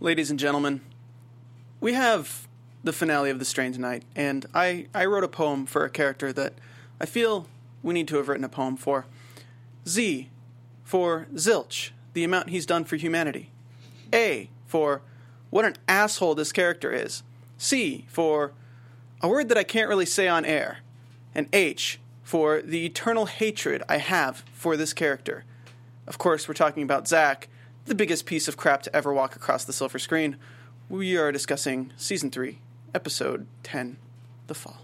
Ladies and gentlemen, we have the finale of The Strain tonight, and I, I wrote a poem for a character that I feel we need to have written a poem for. Z for Zilch, the amount he's done for humanity. A for what an asshole this character is. C for a word that I can't really say on air. And H for the eternal hatred I have for this character. Of course, we're talking about Zack, the biggest piece of crap to ever walk across the silver screen. We are discussing Season 3, Episode 10 The Fall.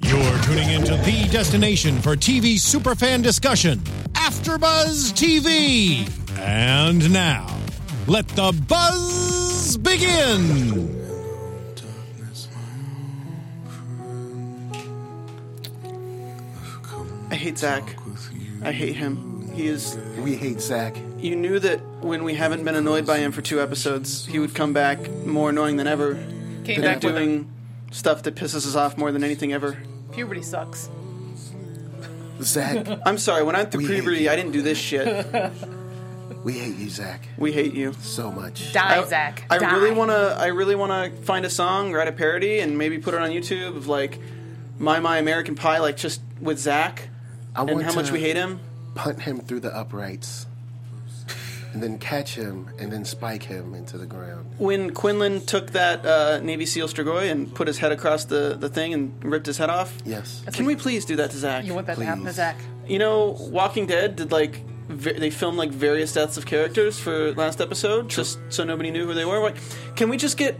You're tuning into the destination for TV superfan discussion, AfterBuzz TV. And now, let the buzz begin. I hate Zach. I hate him. He is. We hate Zach. You knew that when we haven't been annoyed by him for two episodes, he would come back more annoying than ever. Came Good at back with doing stuff that pisses us off more than anything ever. puberty sucks. Zach. I'm sorry, when I went through We hate puberty, you. I didn't do this shit. we hate you, Zach, We hate you. so much. Die, I, Zach. I Die. really want to. I really want to find a song, write a parody, and maybe put it on YouTube of like "My My American Pie," like just with Zach I and want how much to we hate him. Punt him through the uprights, and then catch him, and then spike him into the ground. When Quinlan took that uh, Navy SEAL Strigoi and put his head across the, the thing and ripped his head off. Yes. Can we please do that to Zach? You want that to happen to Zach? You know, Walking Dead did like ve- they filmed like various deaths of characters for last episode, just so nobody knew who they were. Like, can we just get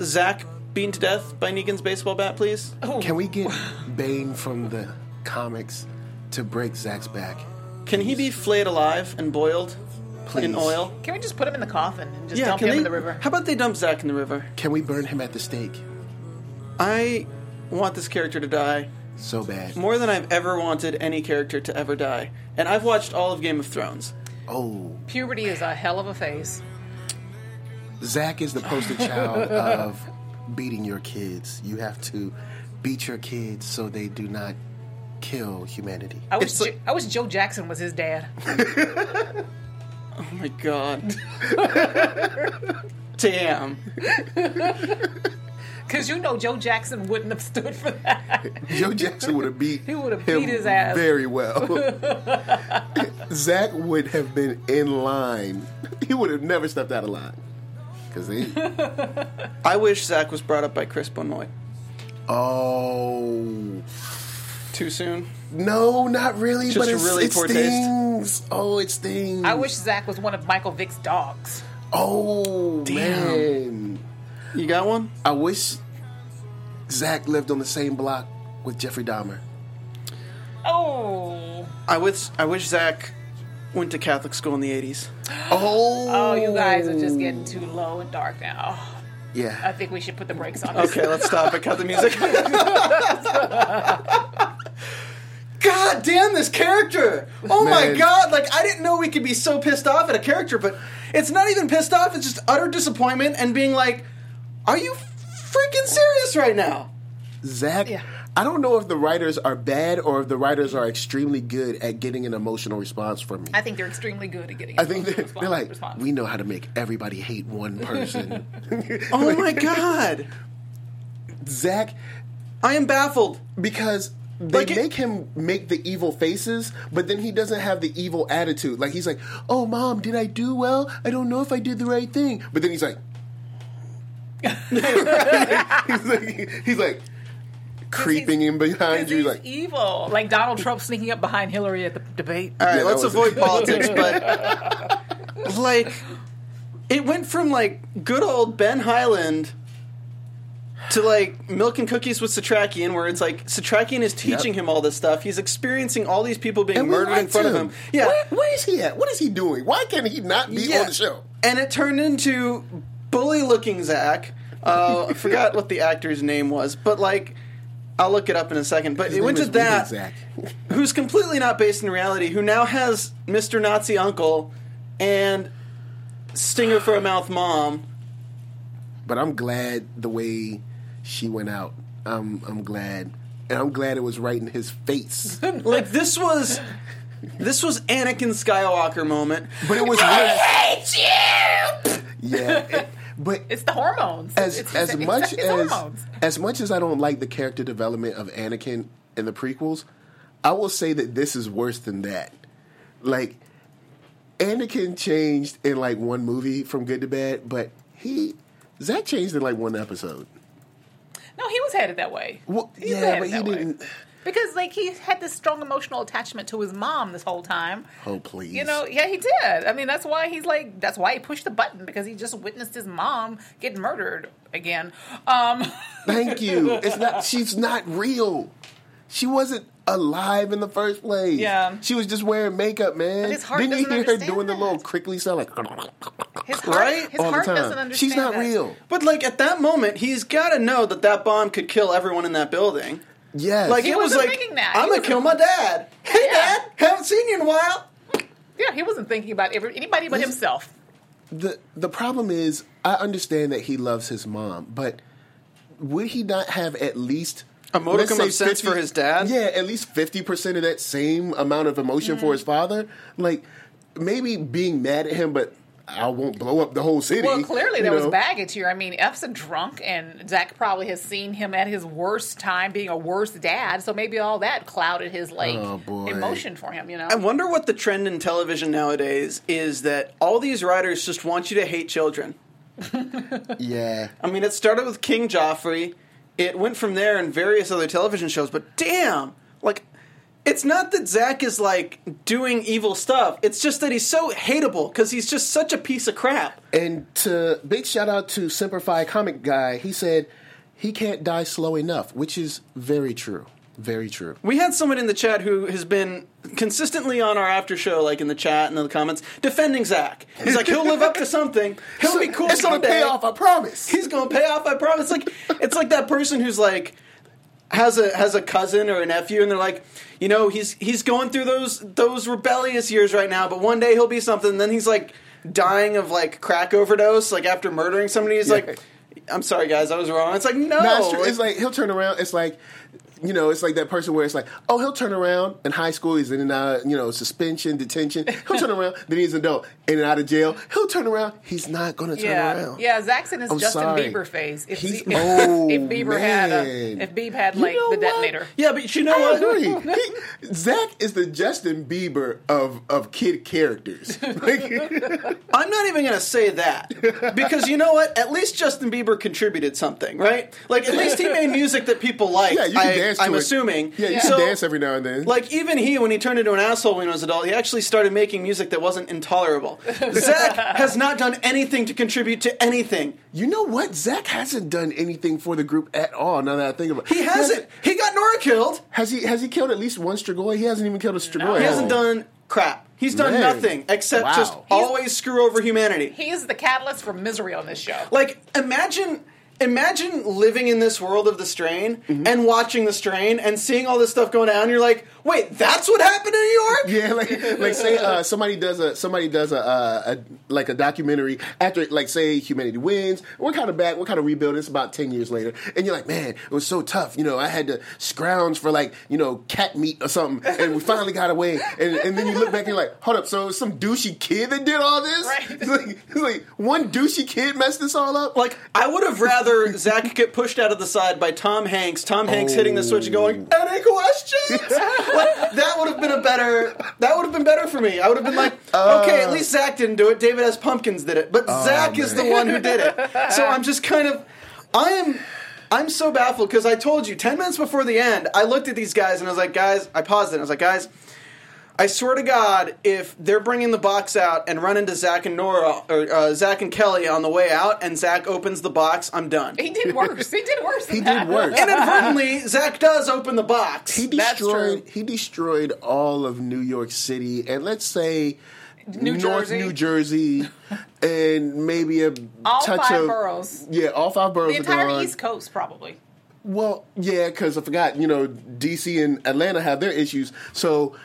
Zach beaten to death by Negan's baseball bat, please? Can we get Bane from the comics to break Zach's back? Can he be flayed alive and boiled Please. in oil? Can we just put him in the coffin and just Yeah, dump can him they, in the river? How about they dump Zach in the river? Can we burn him at the stake? I want this character to die So bad. more than I've ever wanted any character to ever die. And I've watched all of Game of Thrones. Oh, Puberty is a hell of a phase. Zach is the poster child of beating your kids. You have to beat your kids so they do not kill humanity. I wish It's Jo- I wish Joe Jackson was his dad. Oh my god. Damn. Because you know Joe Jackson wouldn't have stood for that. Joe Jackson would have beat He would have him beat his ass. very well. Zach would have been in line. He would have never stepped out of line. Because they. I wish Zach was brought up by Chris Benoit. Oh. Too soon? No, not really, Just but a it's, really it poor taste. stings. Oh, it stings. I wish Zach was one of Michael Vick's dogs. Oh, man. You got one? I wish Zach lived on the same block with Jeffrey Dahmer. Oh. I wish I wish Zach went to Catholic school in the 80s. Oh. Oh, you guys are just getting too low and dark now. Yeah, I think we should put the brakes on. Okay, let's stop it. Cut the music. God damn this character! Oh my god! Like I didn't know we could be so pissed off at a character, but it's not even pissed off. It's just utter disappointment and being like, "Are you freaking serious right now?" Zach, Yeah. I don't know if the writers are bad or if the writers are extremely good at getting an emotional response from me. I think they're extremely good at getting. I think they're, response- they're like, response. we know how to make everybody hate one person. Oh my god! Zach, I am baffled. because they Like it- make him make the evil faces, but then he doesn't have the evil attitude. Like he's like, "Oh, mom, did I do well? I don't know if I did the right thing." But then he's like, he's like, he's like creeping in behind you, He's like, evil, like Donald Trump sneaking up behind Hillary at the debate. All right, Yeah, let's was- avoid politics, but like, it went from like good old Ben Hyland to like milk and cookies with Setrakian, where it's like Setrakian is teaching Yep. him all this stuff. He's experiencing all these people being and murdered in front of him. Yeah, Where, where is he at? What is he doing? Why can't he not be yeah. on the show? And it turned into bully-looking Zach. Uh, I forgot what the actor's name was, but like. I'll look it up in a second. But His it went to that. Zach. who's completely not based in reality, who now has Mr. Nazi Uncle and Stinger for a Mouth Mom. But I'm glad the way she went out. I'm I'm glad, and I'm glad it was right in his face. Like this was this was Anakin Skywalker moment. But it was. I hate you. Yeah, it- but It's the hormones. as it's, as it's, much it's, as hormones. as much as I don't like the character development of Anakin in the prequels, I will say that this is worse than that. Like Anakin changed in like one movie from good to bad, but he Zach changed in like one episode. No, he was headed that way. Well, He yeah, but he didn't. Because like he had this strong emotional attachment to his mom this whole time. Oh please, You know, yeah, he did. I mean, that's why he's like, that's why he pushed the button because he just witnessed his mom get murdered again. Um, Thank you. It's not. She's not real. She wasn't alive in the first place. Yeah. she was just wearing makeup, man. But his heart Didn't you hear her understand doing the little crickly sound like? his heart, Right? his all the heart time. doesn't understand. She's not that. real. But like at that moment, he's got to know that that bomb could kill everyone in that building. Yes. Like He it was wasn't like, thinking that. I'm gonna wasn't- kill my dad. Hey, Yeah. dad, haven't seen you in a while. Yeah, he wasn't thinking about every, anybody but This- himself. the the problem is, I understand that he loves his mom, but would he not have at least A modicum of sense for his dad? Yeah, at least fifty percent of that same amount of emotion Mm. for his father. Like maybe being mad at him, but I won't blow up the whole city. Well, clearly you there was baggage here. I mean, Eph's a drunk, and Zach probably has seen him at his worst time, being a worse dad. So maybe all that clouded his like Oh, emotion for him. You know, I wonder what the trend in television nowadays is that all these writers just want you to hate children. Yeah, I mean, it started with King Joffrey. It went from there and various other television shows, but damn, like, it's not that Zach is like doing evil stuff. It's just that he's so hateable because he's just such a piece of crap. and to big shout out to Simplify Comic Guy. He said he can't die slow enough, which is very true. Very true. We had someone in the chat who has been consistently on our after show, like in the chat and in the comments, defending Zach. He's like, he'll live up to something. He'll be cool It's gonna someday. pay off. I promise. He's gonna pay off. I promise. Like it's like that person who's like has a has a cousin or a nephew, and they're like, you know, he's he's going through those those rebellious years right now, but one day he'll be something. And then he's like dying of like crack overdose, like after murdering somebody. He's Yeah. like, I'm sorry, guys, I was wrong. It's like no, No, it's, true. it's like he'll turn around. It's like you know, it's like that person where it's like, oh, he'll turn around in high school. He's in and out, you know, suspension, detention. He'll turn around. Then he's an adult, in and out of jail. He'll turn around. He's not going to turn yeah, around. yeah. Zach's in his I'm Justin sorry. Bieber phase. If, He's- Z- oh, uh, if Bieber had a, if Bieb had You like know the what? detonator. yeah, but you know I what? agree. He, Zach is the Justin Bieber of of kid characters. Like, I'm not even going to say that because you know what? At least Justin Bieber contributed something, right? Like at least he made music that people like. yeah, you can I, dance. To I'm it. assuming. Yeah, you So, can dance every now and then. Like even he, when he turned into an asshole when he was adult, he actually started making music that wasn't intolerable. Zach has not done anything to contribute to anything. you know what? Zach hasn't done anything for the group at all. Now that I think about it, He hasn't. He got Nora killed. Has he? Has he killed at least one Strigoi? He hasn't even killed a Strigoi. He has hasn't done crap. He's done Man. nothing except Wow. just He's- always screw over humanity. He is the catalyst for misery on this show. Like imagine imagine living in this world of the strain Mm-hmm. and watching the strain and seeing all this stuff going down. You're like, wait, that's what happened in New York? Yeah, like like say uh, somebody does a somebody does a, uh, a like a documentary after like say humanity wins. We're kind of back. We're kind of rebuilding. It's about ten years later, and you're like, man, it was so tough. You know, I had to scrounge for like you know cat meat or something, and we finally got away. And, and then you look back and you're like, hold up, so some douchey kid that did all this. Right. It's like, it's like one douchey kid messed this all up. Like I would have rather Zach get pushed out of the side by Tom Hanks. Tom Hanks hitting the switch and going, oh. "Any questions?" like, that would have been a better. That would have been better for me. I would have been like, "Okay, at uh. least Zach didn't do it. David S. Pumpkins did it, but oh, Zach is the one who did it." So I'm just kind of, I am. I'm so baffled because I told you 10 minutes before the end, I looked at these guys and I was like, guys, I paused it. And I was like, guys, I swear to God, if they're bringing the box out and run into Zach and Nora or uh, Zach and Kelly on the way out, and Zach opens the box, I'm done. He did worse. He did worse. Than He that. did worse. Inadvertently, Zach does open the box. He That's destroyed. true. He destroyed all of New York City, and let's say New North Jersey. New Jersey, and maybe a All touch five of boroughs. Yeah, all five boroughs. The are entire gone. East Coast, probably. Well, yeah, because I forgot. You know, DC and Atlanta have their issues, so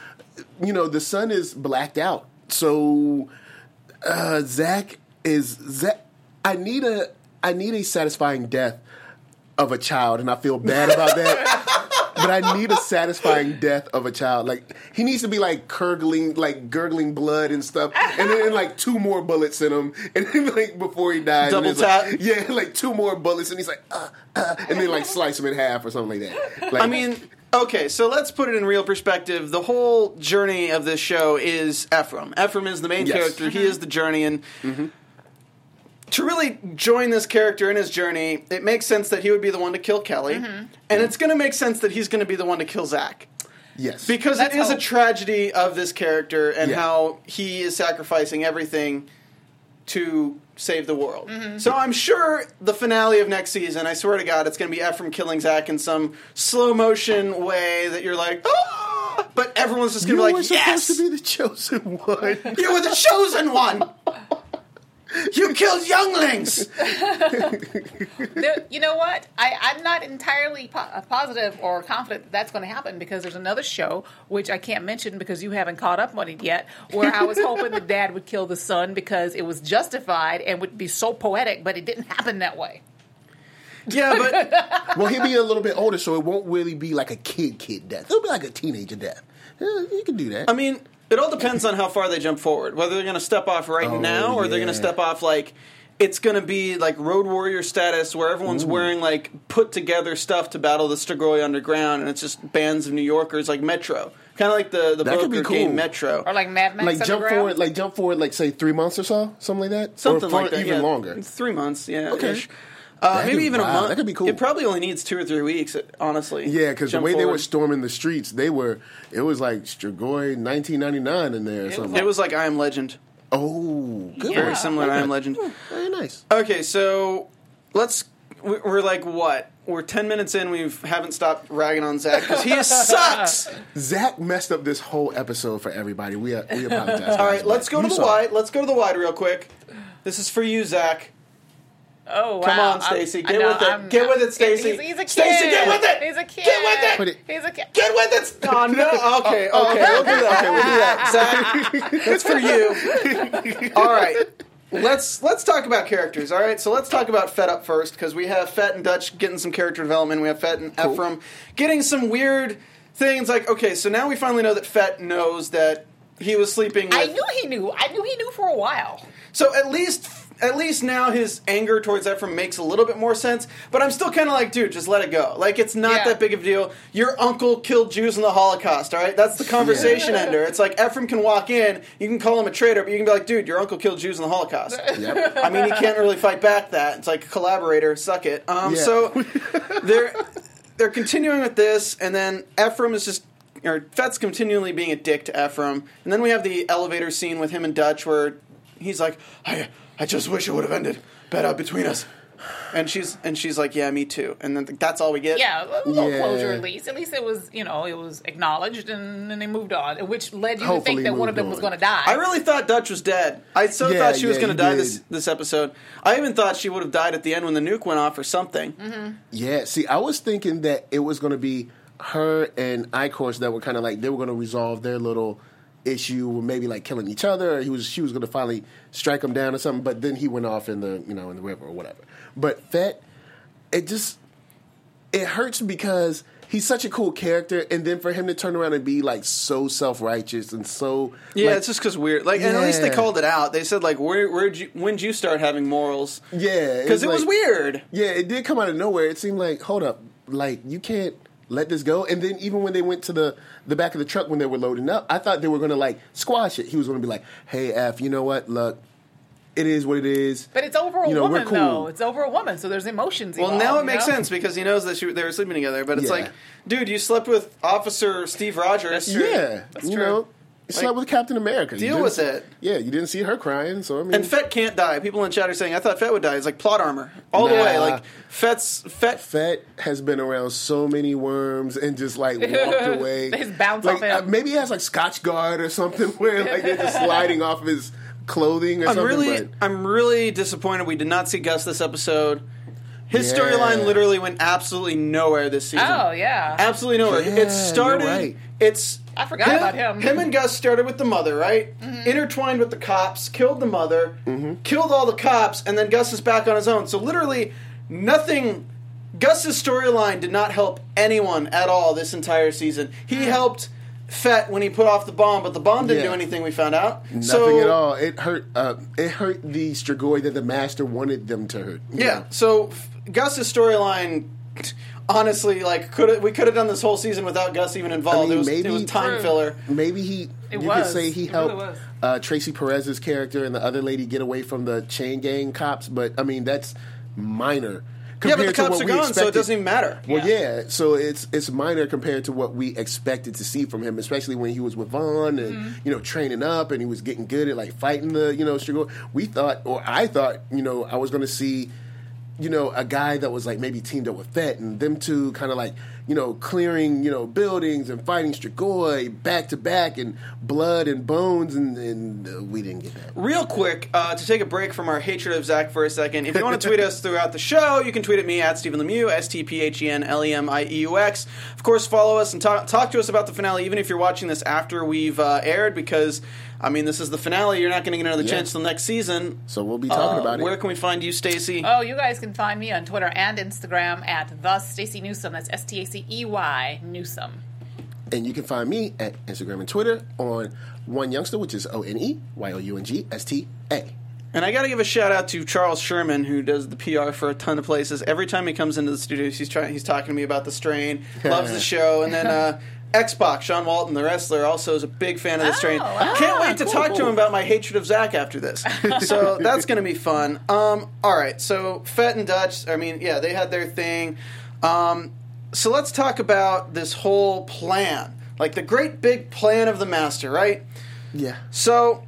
you know the sun is blacked out. So uh, Zach is Zach. I need a I need a satisfying death of a child, and I feel bad about that. but I need a satisfying death of a child. Like he needs to be like gurgling, like gurgling blood and stuff, and then like two more bullets in him, and then like before he dies, Double and it's like- tap. yeah, like two more bullets, and he's like, uh, uh, and then like slice him in half or something like that. Like, I mean, okay, so let's put it in real perspective. The whole journey of this show is Ephraim. Ephraim is the main Yes. character. He mm-hmm. is the journey, and mm-hmm. to really join this character in his journey, it makes sense that he would be the one to kill Kelly, mm-hmm. and it's going to make sense that he's going to be the one to kill Zach. yes, Because Let's it is a tragedy of this character and Yeah. how he is sacrificing everything to save the world. Mm-hmm. So I'm sure the finale of next season, I swear to God, it's going to be Ephraim killing Zach in some slow motion way that you're like, ah! But everyone's just going to be like, supposed yes! to be the chosen one. You were the chosen one! You killed younglings! There- you know what? I, I'm not entirely po- uh, positive or confident that that's going to happen because there's another show which I can't mention because you haven't caught up on it yet, where I was hoping the dad would kill the son because it was justified and would be so poetic, but it didn't happen that way. Yeah, but well, he'll be a little bit older, so it won't really be like a kid kid death. It'll be like a teenager death. Yeah, you can do that. I mean, it all depends on how far they jump forward. Whether they're going to step off right Oh, now or they're going to step off like it's going to be like Road Warrior status where everyone's wearing like put together stuff to battle the Strigoi underground and it's just bands of New Yorkers like Metro. Kind of like the the That could be broker game. Metro. Or like Mad Max like jump forward, like jump forward, like say three months or so, something like that. Something or like that. even yeah. longer. Three months, yeah. Okay. ish. Uh, maybe could- even a month. that could be cool. It probably only needs two or three weeks, honestly. Yeah, because the Jump way they were storming the streets, they were. It was like Strigoi 1999 in there or something. It was like I Am Legend. oh, good. Yeah. Very similar to I Am Legend. Very nice. Okay, so let's. we- We're like what? We're ten minutes in. We haven't stopped ragging on Zach because he sucks. Zach messed up this whole episode for everybody. We uh, we apologize. All right, let's go to the wide. Let's go to the wide real quick. This is for you, Zach. Oh wow! Come on, I'm- Stacey, I get know, with it. I'm- Get with it, Stacey. He's, he's a kid. Stacey, get with it. He's a kid. Get with it. It- He's a kid. Get with it. Oh, no. Okay, oh, oh, okay, we'll do that. Okay, we'll do that. Zach, that's for you. All right. Let's let's talk about characters. All right, so let's talk about Fet up first because we have Fet and Dutch getting some character development. We have Fet and Ephraim getting some weird things. Like, okay, so now we finally know that Fet knows that he was sleeping. With, I knew he knew. I knew he knew for a while. So at least at least now his anger towards Ephraim makes a little bit more sense. But I'm still kind of like, dude, just let it go. Like it's not Yeah. that big of a deal. Your uncle killed Jews in the Holocaust. All right, that's the conversation ender. It's like Ephraim can walk in, you can call him a traitor, but you can be like, dude, your uncle killed Jews in the Holocaust. Yep. I mean, he can't really fight back that. It's like collaborator, suck it. Um, Yeah. So they're they're continuing with this, and then Ephraim is just. Or Fet's continually being a dick to Ephraim, and then we have the elevator scene with him and Dutch, where he's like, "I, I just wish it would have ended better between us," and she's and she's like, "Yeah, me too," and then that's all we get. Yeah, a little Yeah. closure at least. At least it was, you know, it was acknowledged and then they moved on, which led you to Hopefully think that one of moved them was on. going to die. I really thought Dutch was dead. I so Yeah, thought she was yeah, going to you die did. this this episode. I even thought she would have died at the end when the nuke went off or something. Mm-hmm. Yeah, see, I was thinking that it was going to be her and Eichhorst that were kind of like they were going to resolve their little issue, with maybe like killing each other. Or he was she was going to finally strike him down or something, but then he went off in the you know in the river or whatever. But Fet, it just it hurts because he's such a cool character, and then for him to turn around and be like so self righteous and so Yeah, like, it's just because weird. Like, and at least they called it out. They said like, "Where, where'd you, when'd you start having morals?" yeah Because it was like- weird. Yeah, it did come out of nowhere. It seemed like, hold up, like you can't let this go. And then even when they went to the the back of the truck when they were loading up, I thought they were going to like squash it. He was going to be like, "Hey, Eph, you know what? Look, it is what it is." but it's over a You know, we're woman, cool. though. It's over a woman, so there's emotions. Well, involved, now it makes know? sense because he knows that she, they were sleeping together. But it's Yeah. like, dude, you slept with Officer Steve Rogers. That's true. yeah, That's you true. Know, you slept with Captain America. You deal didn't with see- it. Yeah, you didn't see her crying, so I mean, And Fet can't die. People in chat are saying, "I thought Fet would die." It's like plot armor all the way. Like Fet's Fet. Fet has been around so many worms and just like walked away. They just bounce like, off him. uh, maybe he has like Scotch Guard or something where like they're just sliding off his clothing or I'm something. really, but- I'm really disappointed we did not see Gus this episode. His Yeah. storyline literally went absolutely nowhere this season. Oh yeah, Absolutely nowhere. Yeah, it started. you're right. It's. I forgot about him. Him and Gus started with the mother, right? Mm-hmm. Intertwined with the cops, killed the mother, Mm-hmm. killed all the cops, and then Gus is back on his own. So literally, nothing Gus's storyline did not help anyone at all this entire season. He helped Fet when he put off the bomb, but the bomb didn't Yeah. do anything. We found out. Nothing so, at all. It hurt. Uh, it hurt the Strigoi that the master wanted them to hurt. you Yeah. So f- Gus's storyline, honestly, like could we could have done this whole season without Gus even involved. I mean, it, was, maybe- it was time True. filler. Maybe he. It you was. could say he It really helped was. uh, Tracy Perez's character and the other lady get away from the chain gang cops, but I mean that's minor. Yeah, but the compared to cops are we gone, so it doesn't even matter. Well, Yeah. yeah. So it's it's minor compared to what we expected to see from him, especially when he was with Vaughn and Mm-hmm. you know training up and he was getting good at like fighting the you know Strigoi. We thought, or I thought, you know, I was going to see, you know, a guy that was like maybe teamed up with Fet and them two kind of like you know clearing you know buildings and fighting Strigoi back to back and blood and bones and, and uh, we didn't get that. Real quick, uh, to take a break from our hatred of Zach for a second, if you want to tweet us throughout the show, you can tweet at me at Stephen Lemieux, S T P H E N L E M I E U X. Of course, follow us and talk, talk to us about the finale, even if you're watching this after we've uh, aired, because, I mean, this is the finale. You're not going to get another Yeah. chance till next season. So we'll be talking Uh, about it. Where can we find you, Stacey? Oh, you guys can find me on Twitter and Instagram at the Stacey Newsome. That's S T A C E Y Newsome. And you can find me at Instagram and Twitter on One Youngster, which is O N E Y O U N G S T A. And I got to give a shout out to Charles Sherman, who does the PR for a ton of places. Every time he comes into the studios, he's trying. He's talking to me about the strain, loves the show, and then uh, X-Pac, Sean Waltman, the wrestler, also is a big fan of the strain. Oh, wow. Can't wait to cool, talk to him about my hatred of Zach after this. so that's going to be fun. Um, all right, so Fet and Dutch. I mean, yeah, they had their thing. Um, so let's talk about this whole plan, like the great big plan of the master, right? Yeah. So,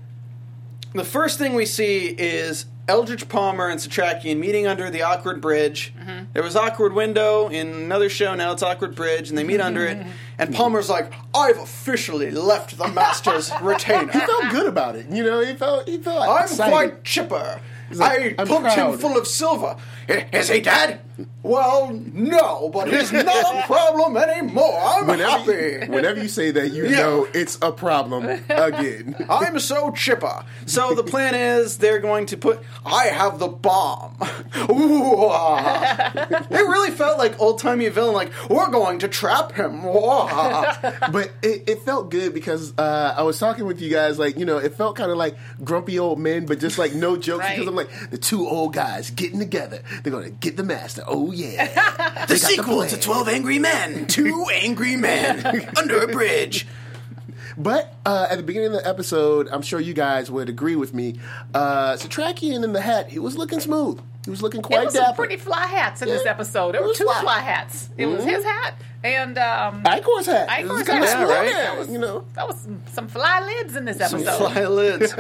the first thing we see is Eldritch Palmer and Setrakian meeting under the awkward bridge. Mm-hmm. There was awkward window in another show. Now it's awkward bridge, and they meet under it. And Palmer's like, "I've officially left the master's retainer. He felt good about it. You know, he felt he felt I'm excited. quite chipper. like, I "I'm pumped him full of silver. Is he dead? Well, no, but it's not a problem anymore. I'm Whenever happy. you, whenever you say that, you Yeah. know it's a problem again. I'm so chipper. So the plan is they're going to put. I have the bomb. Ooh, ah. it really felt like old timey villain. Like we're going to trap him. But it, it felt good because uh, I was talking with you guys, like you know, it felt kind of like grumpy old men, but just like no jokes. Right. Because I'm like the two old guys getting together. They're gonna get the master. Oh yeah, the sequel plan. to Twelve Angry Men. Two angry men under a bridge. But uh, at the beginning of the episode, I'm sure you guys would agree with me. Uh, Setrakian in the hat, he was looking smooth. He was looking There quite was dapper. some pretty fly hats in this episode. There It were two fly. fly hats. It was Mhm. his hat and um, Eichhorst's hat. It was Eichhorst's kinda hat. Yeah, right. That was- you know. that was some, some fly lids in this episode. Fly lids.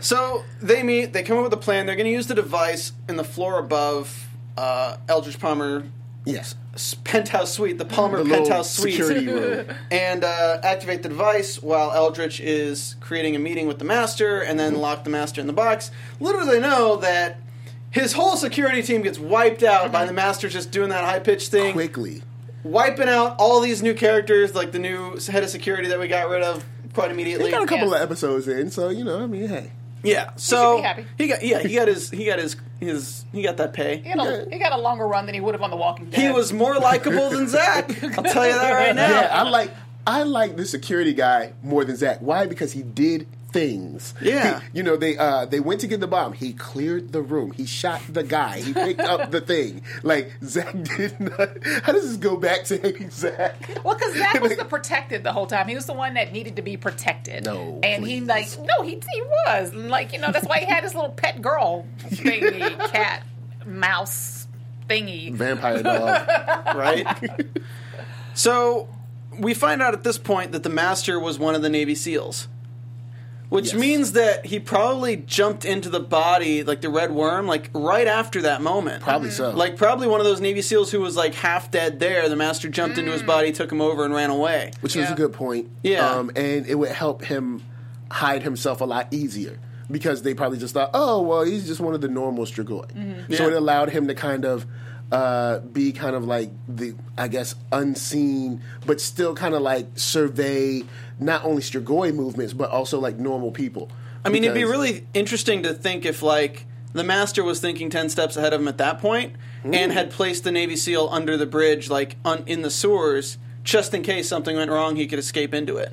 so they meet. They come up with a plan. They're going to use the device in the floor above uh, Eldritch Palmer Yes. penthouse suite, the Palmer The penthouse suite, security room. and uh, activate the device while Eldritch is creating a meeting with the master, and then lock the master in the box. Little do they know that his whole security team gets wiped out by the master just doing that high pitched thing, Quickly. wiping out all these new characters, like the new head of security that we got rid of quite immediately. He got a couple Yes. of episodes in, so you know, I mean, hey. Yeah, so be happy. he got yeah he got his he got his his he got that pay. He got, a, he got a longer run than he would have on The Walking Dead. He was more likable than Zach. I'll tell you that right now. Yeah, I like I like the security guy more than Zach. Why? Because he did things. Yeah. He- you know, they uh they went to get the bomb. He cleared the room. He shot the guy. He picked up the thing. Like Zach did not how does this go back to hating Zach? Well, because Zach was the protected the whole time. He was the one that needed to be protected. No, and he like no, he he was like you know that's why he had his little pet girl thingy, cat, mouse thingy. Vampire dog. right? so we find out at this point that the master was one of the Navy SEAls. Which Yes. means that he probably jumped into the body, like the red worm, like right after that moment. Probably mm. so. Like probably one of those Navy SEAls who was like half dead there. The master jumped into his mm. body, took him over, and ran away. which was Yeah. a good point. Yeah. um, and it would help him hide himself a lot easier because they probably just thought, oh, well, he's just one of the normal Strigoi. Mm-hmm. So Yeah. it allowed him to kind of uh, be kind of like the, I guess, unseen, but still kind of like survey not only Strigoi movements but also like normal people. I mean, it'd be really interesting to think if like the master was thinking ten steps ahead of him at that point, and had placed the Navy SEAL under the bridge, like un, in the sewers, just in case something went wrong, he could escape into it.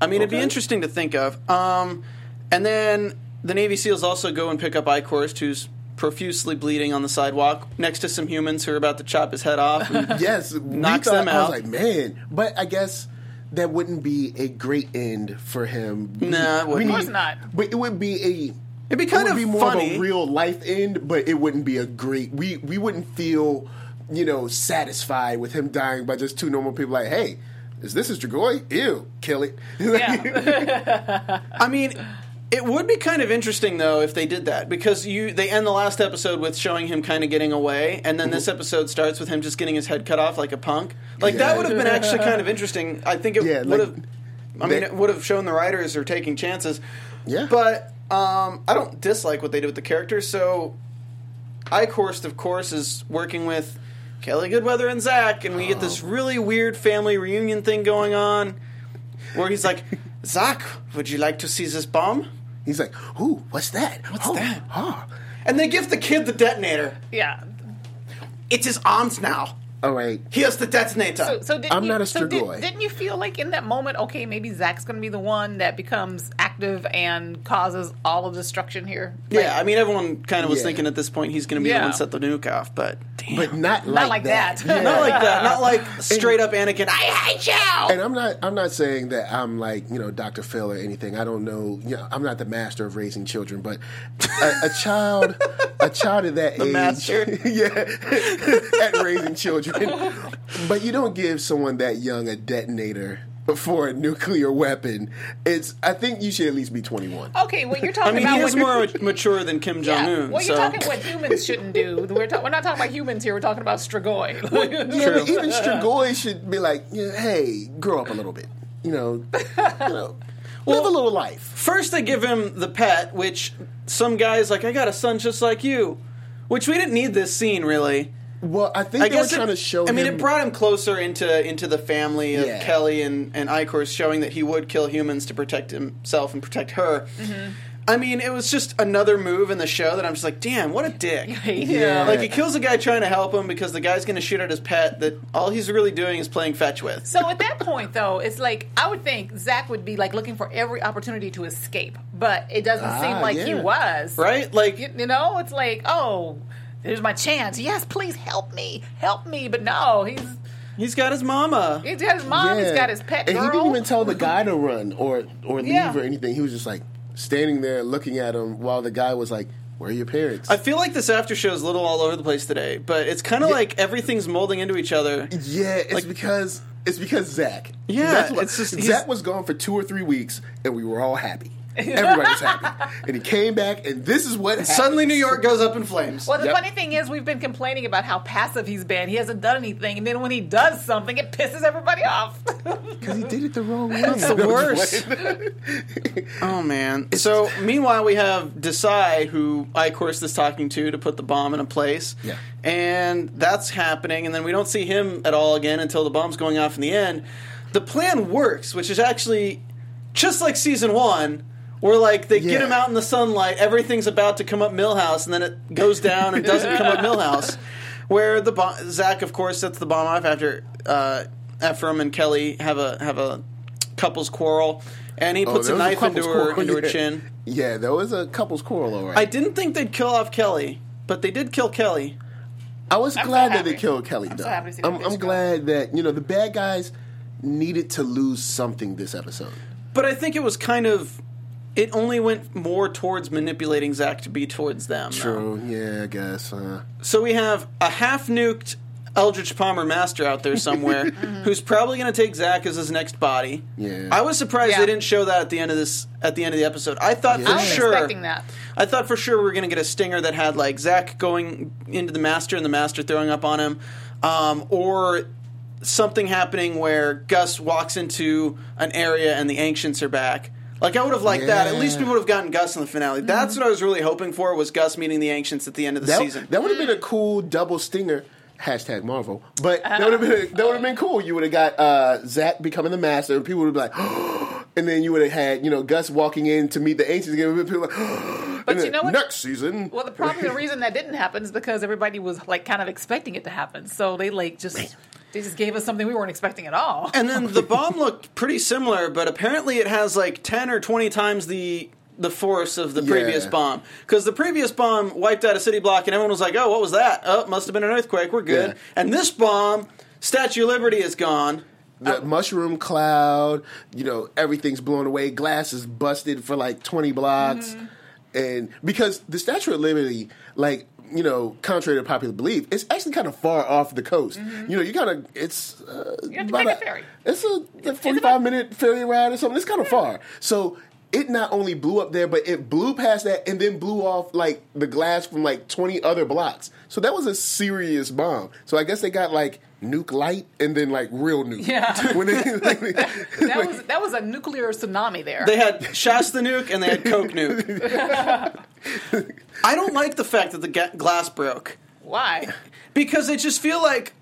I mean, it'd be interesting to think of. Um, and then the Navy SEALs also go and pick up Eichhorst, who's profusely bleeding on the sidewalk next to some humans who are about to chop his head off. and- yes, we Knocks thought- them I was out. like, man, but I guess that wouldn't be a great end for him. Nah, it wouldn't. Of course not. But it would be a. It'd be kind it would of be more funny. of a real life end, but it wouldn't be a great. We we wouldn't feel, you know, satisfied with him dying by just two normal people. Like, hey, is this his Strigoi? Ew, kill it. Yeah. I mean, it would be kind of interesting though if they did that because you they end the last episode with showing him kind of getting away, and then this episode starts with him just getting his head cut off like a punk. Like that would have been actually kind of interesting. I think it Yeah, would like, have. I mean, they- it would have shown the writers are taking chances. Yeah. but um, I don't dislike what they did with the characters. So, Eichhorst, of course, is working with Kelly Goodweather and Zach, and we get Oh. this really weird family reunion thing going on, where he's like, "Zach, would you like to see this bomb?" He's like, ooh, what's that? What's oh, that? Oh. And they give the kid the detonator. yeah. It's his arms now. All right. He has the detonator. So, so didn't I'm you, not a so did, Didn't you feel like in that moment, okay, maybe Zach's going to be the one that becomes active and causes all of destruction here? Like, yeah, I mean, everyone kind of was Yeah. thinking at this point he's going to be the one set the nuke off, but damn. But not, Not like that. that. Yeah. not like that. Not like straight up Anakin. I hate you. And I'm not. I'm not saying that I'm like you know Dr. Phil or anything. I don't know. You know, I'm not the master of raising children, but a, a child, a child at that age, master. yeah, at raising children. But you don't give someone that young a detonator for a nuclear weapon. It's. I think you should at least be 21. Okay, what you're talking I talking mean, about. he is more mature than Kim Jong yeah. Un. Well, you're so. talking what humans shouldn't do. We're, ta- we're not talking about humans here. We're talking about Strigoi. Yeah, but even Strigoi should be like, hey, grow up a little bit. You know, you know, live a little life. First, they give him the pet, which some guy's like, "I got a son just like you," which we didn't need this scene really. Well, I think I they were guess trying it, to show. I mean, him, it brought him closer into into the family of Yeah. Kelly and and Eichhorst, showing that he would kill humans to protect himself and protect her. Mm-hmm. I mean, it was just another move in the show that I'm just like, damn, what a dick. yeah. Like he kills a guy trying to help him because the guy's going to shoot at his pet that all he's really doing is playing fetch with. So at that point, though, it's like I would think Zach would be like looking for every opportunity to escape, but it doesn't Ah, seem like he was. Right? Like You, you know, it's like, oh, there's my chance. Yes, please help me, help me. But no, he's he's got his mama. he's got his mom. He's got his pet and girl. he didn't even tell the guy to run or or leave Yeah. or anything. He was just like standing there looking at him while the guy was like, "Where are your parents?" I feel like this after show is a little all over the place today, but it's kind of Yeah. like everything's molding into each other. yeah, it's like- because it's because Zach. Yeah, That's what- it's just- Zach was gone for two or three weeks, and we were all happy. Everybody was happy, and he came back, and this is what happened. Suddenly, New York goes up in flames. well, the Yep. funny thing is, we've been complaining about how passive he's been. He hasn't done anything, and then when he does something, it pisses everybody off. because he did it the wrong way. That's the worst. oh man. So meanwhile, we have Desai, who Eichhorst is talking to to put the bomb in a place. Yeah. And that's happening, and then we don't see him at all again until the bomb's going off in the end. The plan works, which is actually just like season one. Where like they get him out in the sunlight, everything's about to come up Milhouse, and then it goes down and doesn't come up Milhouse. Where the bomb, Zach, of course, sets the bomb off after uh, Ephraim and Kelly have a have a couples quarrel, and he Oh, puts there a was knife into her quarrel, into her chin. Yeah, there was a couple's quarrel, all right. I didn't think they'd kill off Kelly, but they did kill Kelly. I was I'm so glad that they killed Kelly. I'm though. so happy to see I'm, I'm glad that you know the bad guys needed to lose something this episode. But I think it was kind of. It only went more towards manipulating Zach to be towards them. though. True. Yeah, I guess. Uh, So we have a half nuked Eldritch Palmer master out there somewhere who's probably going to take Zach as his next body. Yeah. I was surprised Yeah. they didn't show that at the end of this at the end of the episode. I thought Yeah. for I was sure expecting that. I thought for sure we were going to get a stinger that had like Zach going into the master and the master throwing up on him, um, or something happening where Gus walks into an area and the ancients are back. Like I would have liked that. At least we would have gotten Gus in the finale. That's what I was really hoping for was Gus meeting the ancients at the end of the that season. that would have been a cool double stinger. Hashtag Marvel, but that would have been that would have been cool. You would have got uh, Zach becoming the master, and people would be like, and then you would have had you know Gus walking in to meet the ancients again. and People like, But And you know what? Next season. Well, the probably the reason that didn't happen is because everybody was like kind of expecting it to happen. So they like just they just gave us something we weren't expecting at all. And then the bomb looked pretty similar, but apparently it has like ten or twenty times the the force of the previous bomb. Because the previous bomb wiped out a city block, and everyone was like, "Oh, what was that? Oh, it must have been an earthquake. We're good." Yeah. And this bomb, Statue of Liberty is gone. the mushroom cloud, you know, everything's blown away. Glass is busted for like 20 blocks. Mm-hmm. And because the Statue of Liberty, like, you know, contrary to popular belief, it's actually kind of far off the coast. You know, you kind of, it's uh, Mm-hmm. You have to about take a ferry. It's a, a 45 about- minute ferry ride or something. It's kind of far. So it not only blew up there, but it blew past that and then blew off like the glass from like 20 other blocks. So that was a serious bomb. So I guess they got like nuke light and then like real nuke. Yeah. when they, like, That was that was a nuclear tsunami there. They had Shasta nuke and they had Coke nuke. I don't like the fact that the ga- glass broke Why? because I just feel like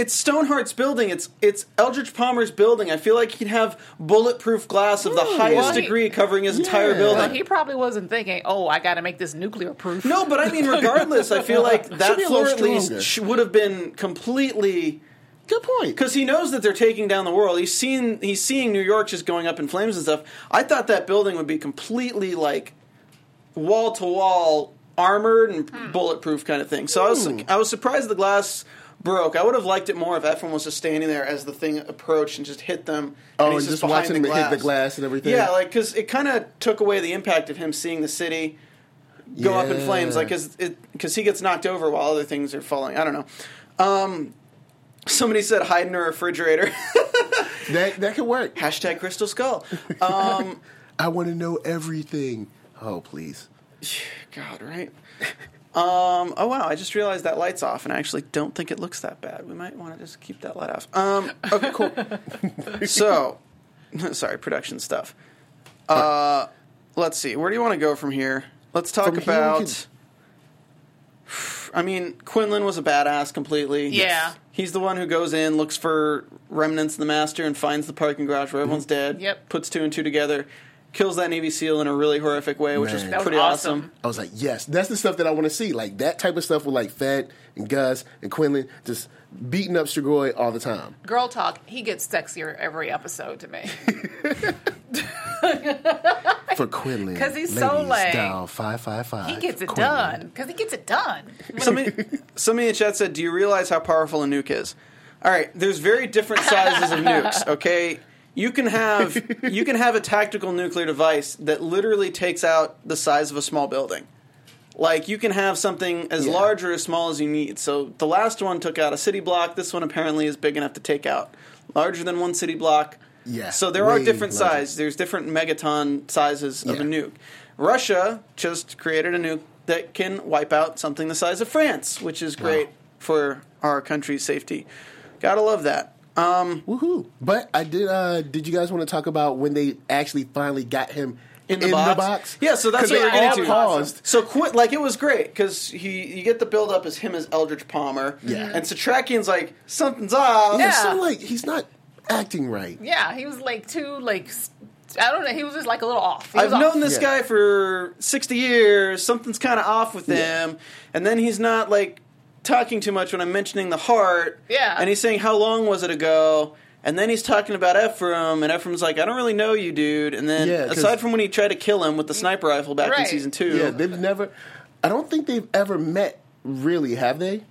it's Stoneheart's building. It's it's Eldritch Palmer's building. I feel like he'd have bulletproof glass of the highest well, he- degree covering his entire building. Well, he probably wasn't thinking, "Oh, I got to make this nuclear proof." No, but I mean, regardless, I feel like that be a floor little at least sh- would have been completely Good point. because he knows that they're taking down the world. He's seen he's seeing New York just going up in flames and stuff. I thought that building would be completely like wall to wall armored and Hmm. bulletproof kind of thing. So I was I was surprised the glass broke. I would have liked it more if Ephraim was just standing there as the thing approached and just hit them. Oh, he's and just behind watching him hit the glass and everything. Yeah, like because it kind of took away the impact of him seeing the city go up in flames, like because he gets knocked over while other things are falling. I don't know. Um, somebody said hide in a refrigerator. that that could work. Hashtag Crystal Skull. Um, I want to know everything. Oh, please. God, right? Um, oh wow! I just realized that light's off, and I actually don't think it looks that bad. We might want to just keep that light off. Um, okay, cool. so, sorry, production stuff. Uh, let's see. Where do you want to go from here? Let's talk From here we about. I mean, Quinlan was a badass completely. Yeah. He's the one who goes in, looks for remnants of the master, and finds the parking garage where everyone's dead. Yep. Puts two and two together, kills that Navy SEAL in a really horrific way, which was Man. Was pretty awesome. awesome. I was like, yes, that's the stuff that I want to see. Like that type of stuff with like Fet and Gus and Quinlan just beating up Strigoi all the time. Girl talk. He gets sexier every episode to me. For Quinlan, because he's so ladies, lame. Dial 555. He gets it Quinlan. done because he gets it done. Somebody, somebody in the chat said, "Do you realize how powerful a nuke is?" All right, there's very different sizes of nukes. Okay, you can have you can have a tactical nuclear device that literally takes out the size of a small building. Like you can have something as Yeah. large or as small as you need. So the last one took out a city block. This one apparently is big enough to take out larger than one city block. Yeah, So there are different larger. sizes. There's different megaton sizes of a nuke. Russia just created a nuke that can wipe out something the size of France, which is great Wow. for our country's safety. Gotta love that. Um, Woohoo! But I did. uh Did you guys want to talk about when they actually finally got him in the, box. Yeah, so that's what they we're getting to. paused. So quit like it was great because he you get the build up as him as Eldritch Palmer. Yeah. and Setrakian's like something's off. Yeah. So like he's not acting right. Yeah, he was like too like I don't know. He was just like a little off. He I've was off. known this Yeah. guy for 60 years. Something's kind of off with Yeah. him. And then he's not like talking too much when I'm mentioning the heart. Yeah. And he's saying, How long was it ago? And then he's talking about Ephraim, and Ephraim's like, I don't really know you, dude. And then, yeah, aside from when he tried to kill him with the sniper rifle back in season two, Yeah, they've never. I don't think they've ever met. Really, have they?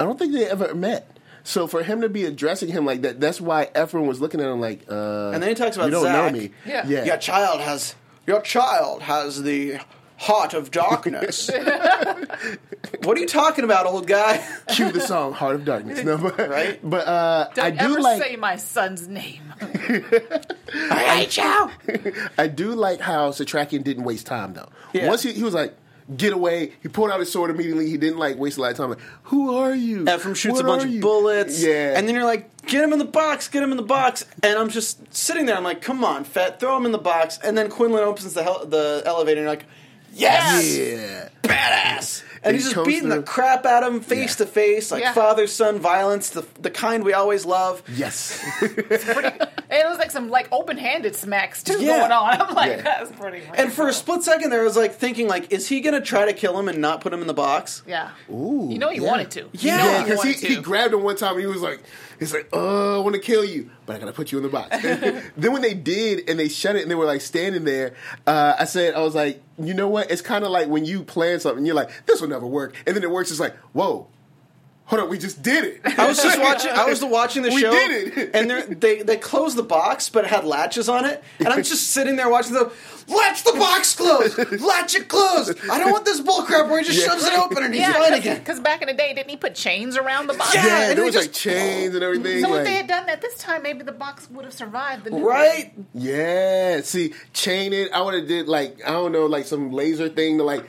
I don't think they ever met. So for him to be addressing him like that, that's why Ephraim was looking at him like. uh And then he talks about You don't Zach. know me. Yeah. yeah. your child has your child has the heart of darkness. what are you talking about, old guy? Cue the song "Heart of Darkness." No, but, Right? But uh, Don't I do ever like. say my son's name. I hate you. I do like how Setrakian didn't waste time though. Yeah. Once he, he was like, "Get away!" He pulled out his sword immediately. He didn't like waste a lot of time. Like, who are you? Ephraim shoots What a bunch of bullets. Yeah, And then you're like, get him in the box, get him in the box. And I'm just sitting there. I'm like, come on, Fet, throw him in the box. And then Quinlan opens the hel- the elevator and you're like, yes, yeah. badass. And And he's just comes beating the crap out of him face Yeah. to face, like Yeah. father son violence, the, the kind we always love. Yes. It's And it was like some like open-handed smacks too Yeah. going on. I'm like, Yeah. that's pretty. And for a split second there, I was like thinking, like, is he gonna try to kill him and not put him in the box? yeah, Ooh, you know he yeah. wanted to. You Yeah. know Yeah, he because he, wanted he to. grabbed him one time and he was like, he's like, oh, I want to kill you, but I gotta put you in the box. then when they did and they shut it and they were like standing there, uh, I said, I was like, you know what? It's kind of like when you plan something, you're like, this will never work, and then it works. It's like, whoa. Hold on, we just did it. I was just watching. I was watching the We show, did it. and they're- they they closed the box, but it had latches on it, and I'm just sitting there watching the latch the box closed, latch it closed. I don't want this bullcrap where he just Yeah. shoves it open and he's yeah, fine again. because back in the day, didn't he put chains around the box? Yeah, yeah, and there was just- like chains and everything. So like, if they had done that this time, maybe the box would have survived the new Right? yeah, see, chain it. I would have did like I don't know, like some laser thing to like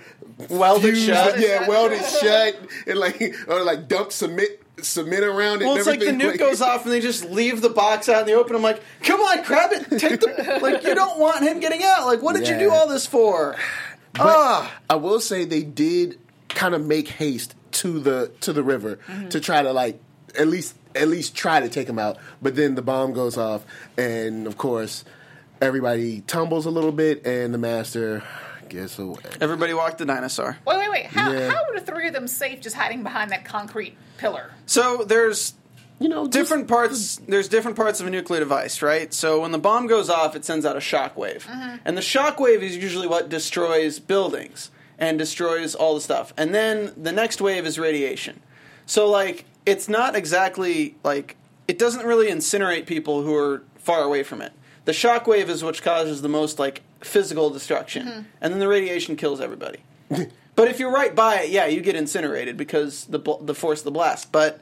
Weld it shut. Yeah, weld it shut, and like or like dump submit cement around it. Well, it's like the everything. nuke goes off and they just leave the box out in the open. I'm like, come on, grab it, take the like. You don't want him getting out. Like, what did you do all this for? Ah, I will say they did kind of make haste to the to the river Mm-hmm. to try to like at least at least try to take him out. But then the bomb goes off, and of course everybody tumbles a little bit, and the master gets away. everybody walked the dinosaur. Wait, wait, wait. How, Yeah. how were the three of them safe just hiding behind that concrete pillar? So there's You know, just- different parts there's different parts of a nuclear device right so when the bomb goes off it sends out a shockwave mm-hmm. and the shockwave is usually what destroys buildings and destroys all the stuff and then the next wave is radiation so like it's not exactly like it doesn't really incinerate people who are far away from it the shockwave is what causes the most like physical destruction and then the radiation kills everybody but if you're right by it yeah you get incinerated because the bl- the force of the blast but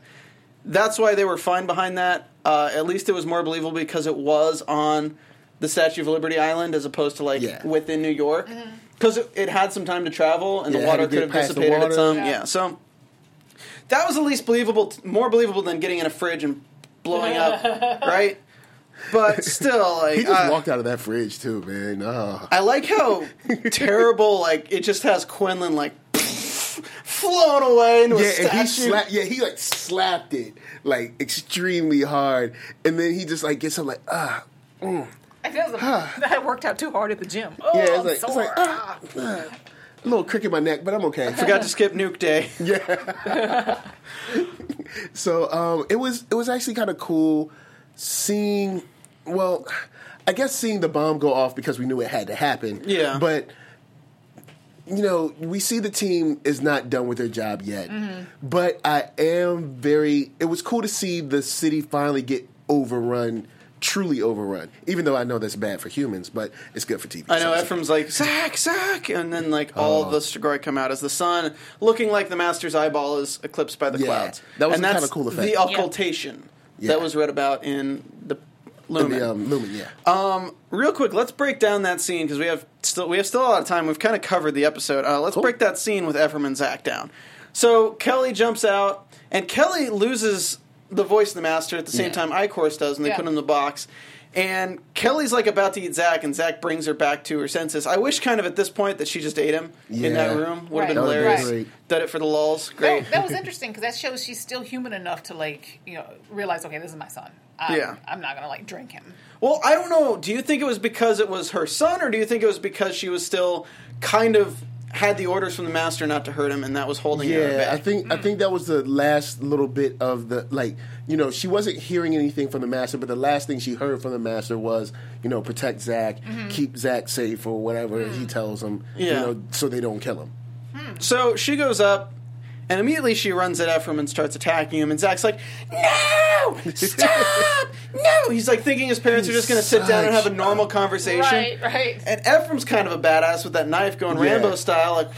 that's why they were fine behind that. Uh, at least it was more believable because it was on the Statue of Liberty Island as opposed to like Yeah. within New York. Because it, it had some time to travel and Yeah, the it had water to could get have past the dissipated at water. some. Yeah. Yeah. so that was at least believable, more believable than getting in a fridge and blowing up, right? But still, like he just uh, walked out of that fridge too, man. Oh. I like how terrible, like it just has Quinlan like flown away into a Yeah, and he statue. slapped. Yeah, he like slapped it like extremely hard, and then he just like gets up like ah. I feel like that worked out too hard at the gym. Oh, Yeah, it's I'm like it's like ah, ah. a little crick in my neck, but I'm okay. Forgot to skip Nuke Day. Yeah. so um, it was it was actually kind of cool seeing. Well, I guess seeing the bomb go off because we knew it had to happen. Yeah. but you know we see the team is not done with their job yet. Mm-hmm. But I am very. It was cool to see the city finally get overrun. Truly overrun, even though I know that's bad for humans, but it's good for TV. I know So- Ephraim's like Zach, Zach, and then like all Oh. the Strigoi come out as the sun, looking like the Master's eyeball is eclipsed by the Yeah, clouds. that was that's kinda cool effect. The occultation Yeah. that was read about in the Lumen. the um, Lumen, yeah. Real quick, let's break down that scene because we have still we have still a lot of time. We've kind of covered the episode. Uh, let's Cool. break that scene with and Zach down. So Kelly jumps out, and Kelly loses the voice of the master at the same Yeah. time Eichhorst does, and they Yeah. put him in the box. And Kelly's like about to eat Zach, and Zach brings her back to her senses. I wish, kind of at this point, that she just ate him in that room. Would have been That hilarious. been. Did it for the lulls. Great. That, that was interesting because that shows she's still human enough to like you know realize okay this is my son. I'm, Yeah. I'm not gonna like drink him. Well, I don't know. Do you think it was because it was her son, or do you think it was because she was still kind of had the orders from the master not to hurt him, and that was holding her Yeah, back? I think I mm. think that was the last little bit of the like you know she wasn't hearing anything from the master, but the last thing she heard from the master was you know protect Zach, mm-hmm. keep Zach safe or whatever he mm. tells him, you know, so they don't kill him. Hmm. So she goes up, and immediately she runs at Ephraim and starts attacking him. And Zach's like, "No, stop, no!" He's like thinking his parents are just going to sit down and have a normal conversation. Right, right. And Ephraim's kind of a badass with that knife going Yeah. Rambo style, like.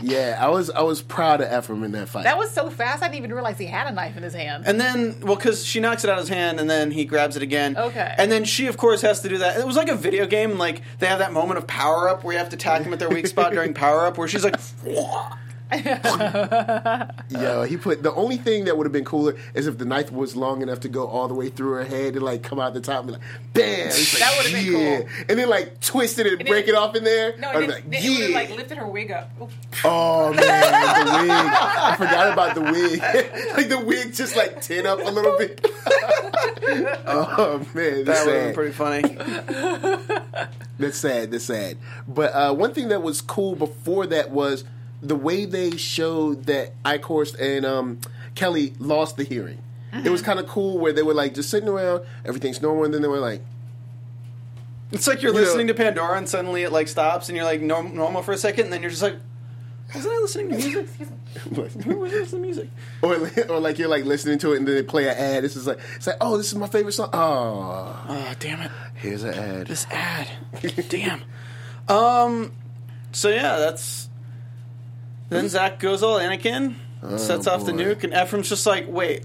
Yeah, I was I was proud of Ephraim in that fight. That was so fast. I didn't even realize he had a knife in his hand. And then, well, because she knocks it out of his hand, and then he grabs it again. Okay. And then she, of course, has to do that. It was like a video game. Like they have that moment of power up where you have to attack them at their weak spot during power up, where she's like, Yo, he put the only thing that would have been cooler is if the knife was long enough to go all the way through her head and like come out the top and be like, bam! It's That would've been cool. And then like twist it and, And break it- it off in there. No, I'd it, be did, like, it would have yeah. like lifted her wig up. Oh man, the wig! I forgot about the wig. like the wig just like tin up a little bit. oh man, that's That would have been pretty funny. That's sad. That's sad. But uh, one thing that was cool before that was the way they showed that Eichhorst and um, Kelly lost the hearing. It was kind of cool where they were like just sitting around, everything's normal, and then they were like, It's like you're You listening know- to Pandora and suddenly it like stops and you're like norm- normal for a second and then you're just like, wasn't I listening to music? Who was listening to music? or, or like you're like listening to it, and then they play an ad. This is like, it's like, oh, this is my favorite song. Oh, Oh damn it! here's an ad. This ad. damn. Um. So yeah, that's. Then Zach goes all Anakin, oh, sets off the nuke, and Ephraim's just like, wait.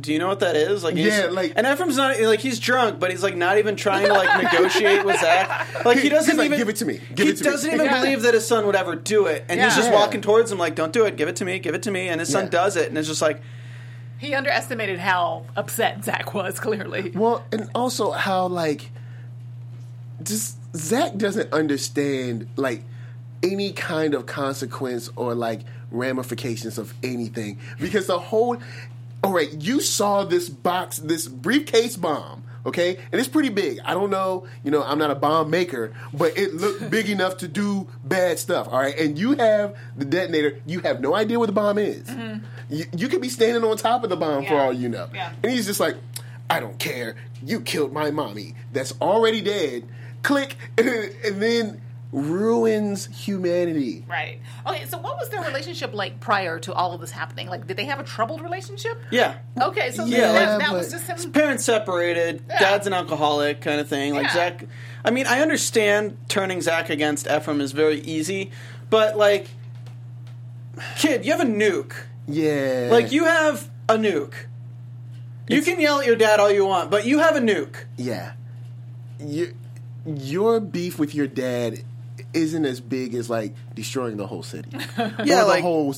Do you know what that is? Like, Yeah, like- and Ephraim's not like he's drunk, but he's like not even trying to like negotiate with Zach. Like he He- doesn't he's like, even "Give it to me. Give he it to doesn't even Yeah. believe that his son would ever do it, and he's just Yeah. walking towards him like, "Don't do it. Give it to me. Give it to me." And his son Yeah. does it, and it's just like, He underestimated how upset Zach was. Clearly, Well, and also how like just Zach doesn't understand like any kind of consequence or like ramifications of anything because the whole all right, you saw this box, this briefcase bomb. Okay, and it's pretty big. I don't know, you know, I'm not a bomb maker, but it looked big enough to do bad stuff. All right, and you have the detonator. You have no idea what the bomb is. Mm-hmm. You, you could be standing on top of the bomb for all you know. Yeah. And he's just like, I don't care. You killed my mommy. That's already dead. Click, and then ruins humanity. right? Okay, so what was their relationship like prior to all of this happening? Like, did they have a troubled relationship? yeah, Okay, so Yeah, that, that was just him. parents separated, Yeah. dad's an alcoholic kind of thing. Like Yeah. Zach, I mean, I understand turning Zach against Ephraim is very easy, but like, kid, you have a nuke. Yeah. Like you have a nuke. You can yell at your dad all you want, but you have a nuke. Yeah. You, your beef with your dad isn't as big as like destroying the whole city. Yeah, or like- the whole